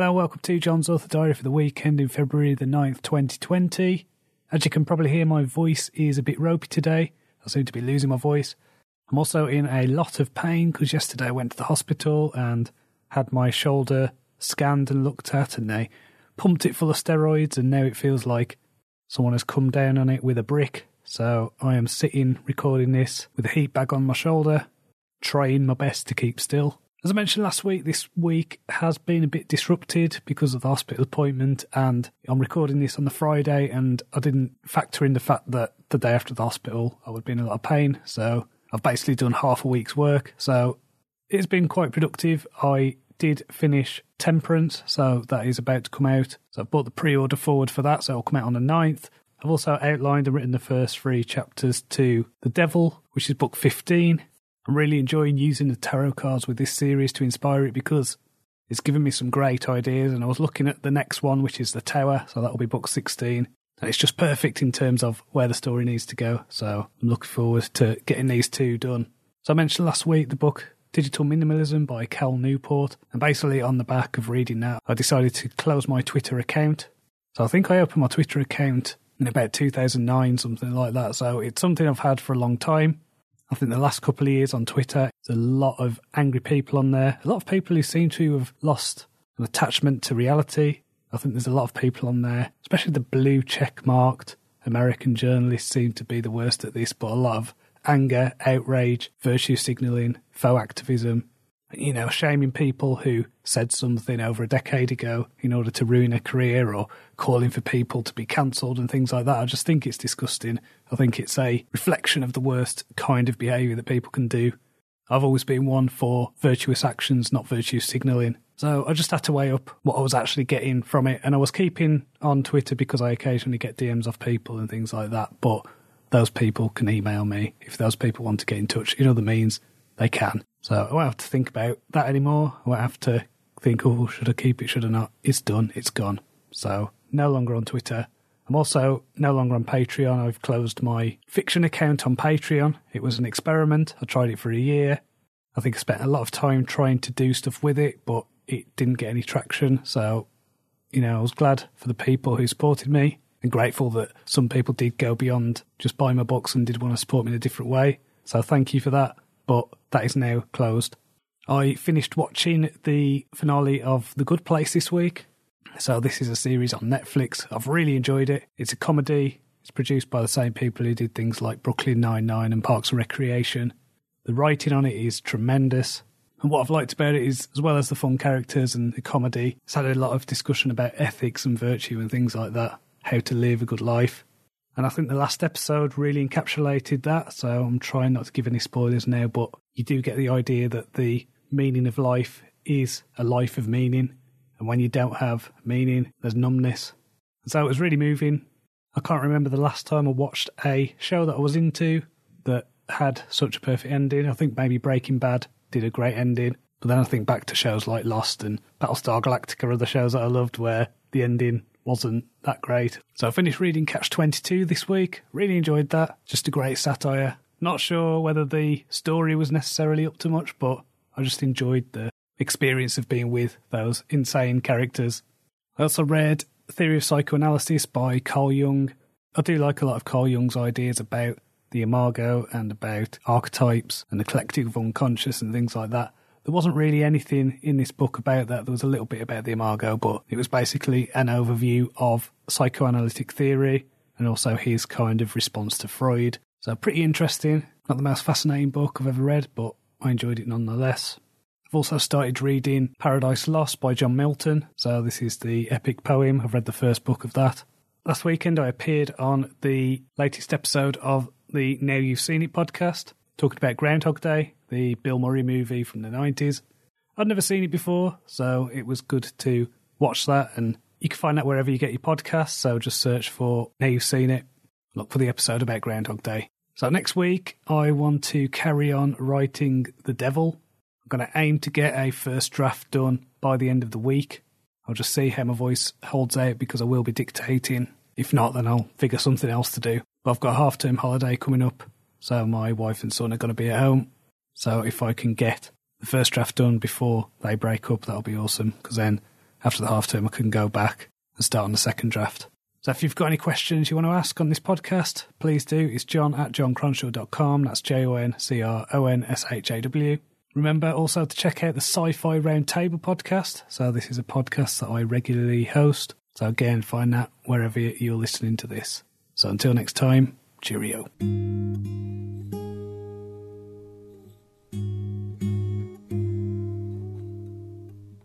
Hello, welcome to Jon's Author Diary for the weekend in February the 9th, 2020. As you can probably hear, my voice is a bit ropey today. I seem to be losing my voice. I'm also in a lot of pain because yesterday I went to the hospital and had my shoulder scanned and looked at, and they pumped it full of steroids, and now it feels like someone has come down on it with a brick. So I am sitting recording this with a heat bag on my shoulder, trying my best to keep still. As I mentioned last week, this week has been a bit disrupted because of the hospital appointment, and I'm recording this on the Friday, and I didn't factor in the fact that the day after the hospital I would be in a lot of pain. So I've basically done half a week's work. So it's been quite productive. I did finish Temperance, so that is about to come out. So I've brought the pre order forward for that, so it'll come out on the 9th. I've also outlined and written the first three chapters to The Devil, which is book 15. I'm really enjoying using the tarot cards with this series to inspire it because it's given me some great ideas. And I was looking at the next one, which is The Tower, so that'll be book 16. And it's just perfect in terms of where the story needs to go. So I'm looking forward to getting these two done. So I mentioned last week the book Digital Minimalism by Cal Newport. And basically, on the back of reading that, I decided to close my Twitter account. So I think I opened my Twitter account in about 2009, something like that. So it's something I've had for a long time. I think the last couple of years on Twitter, there's a lot of angry people on there. A lot of people who seem to have lost an attachment to reality. I think there's a lot of people on there, especially the blue check marked American journalists seem to be the worst at this, but a lot of anger, outrage, virtue signalling, faux activism, you know, shaming people who said something over a decade ago in order to ruin a career or calling for people to be cancelled and things like that. I just think it's disgusting. I think it's a reflection of the worst kind of behaviour that people can do. I've always been one for virtuous actions, not virtue signalling. So I just had to weigh up what I was actually getting from it. And I was keeping on Twitter because I occasionally get DMs off people and things like that. But those people can email me. If those people want to get in touch in other means, they can. So I won't have to think about that anymore. I won't have to think, oh, should I keep it, should I not? It's done, it's gone. So no longer on Twitter. I'm also no longer on Patreon. I've closed my fiction account on Patreon. It was an experiment. I tried it for a year. I think I spent a lot of time trying to do stuff with it, but it didn't get any traction. So, you know, I was glad for the people who supported me and grateful that some people did go beyond just buying my books and did want to support me in a different way. So thank you for that but that is now closed. I finished watching the finale of The Good Place this week. So, this is a series on Netflix. I've really enjoyed it. It's a comedy. It's produced by the same people who did things like Brooklyn Nine-Nine and Parks and Recreation. The writing on it is tremendous. And what I've liked about it is, as well as the fun characters and the comedy, it's had a lot of discussion about ethics and virtue and things like that, how to live a good life. And I think the last episode really encapsulated that. So I'm trying not to give any spoilers now, but you do get the idea that the meaning of life is a life of meaning. And when you don't have meaning, there's numbness. And so it was really moving. I can't remember the last time I watched a show that I was into that had such a perfect ending. I think maybe Breaking Bad did a great ending. But then I think back to shows like Lost and Battlestar Galactica the shows that I loved where the ending wasn't that great. So I finished reading Catch 22 this week. Really enjoyed that. Just a great satire. Not sure whether the story was necessarily up to much, but I just enjoyed the experience of being with those insane characters. I also read Theory of Psychoanalysis by Carl Jung. I do like a lot of Carl Jung's ideas about the imago and about archetypes and the collective unconscious and things like that. There wasn't really anything in this book about that. There was a little bit about the Imago, but it was basically an overview of psychoanalytic theory and also his kind of response to Freud. So, pretty interesting. Not the most fascinating book I've ever read, but I enjoyed it nonetheless. I've also started reading Paradise Lost by John Milton. So, this is the epic poem. I've read the first book of that. Last weekend, I appeared on the latest episode of the Now You've Seen It podcast, talking about Groundhog Day, the Bill Murray movie from the 90s. I'd never seen it before, so it was good to watch that. And you can find that wherever you get your podcasts. So just search for Now You've Seen It. Look for the episode about Groundhog Day. So next week, I want to carry on writing The Devil. I'm going to aim to get a first draft done by the end of the week. I'll just see how my voice holds out because I will be dictating. If not, then I'll figure something else to do. But I've got a half term holiday coming up, so my wife and son are going to be at home. So if I can get the first draft done before they break up, that'll be awesome because then after the half term, I can go back and start on the second draft. So if you've got any questions you want to ask on this podcast, please do. It's jon at joncronshaw.com. That's J O N C R O N S H A W. Remember also to check out the Sci Fi Roundtable podcast. So this is a podcast that I regularly host. So again, find that wherever you're listening to this. So until next time, cheerio.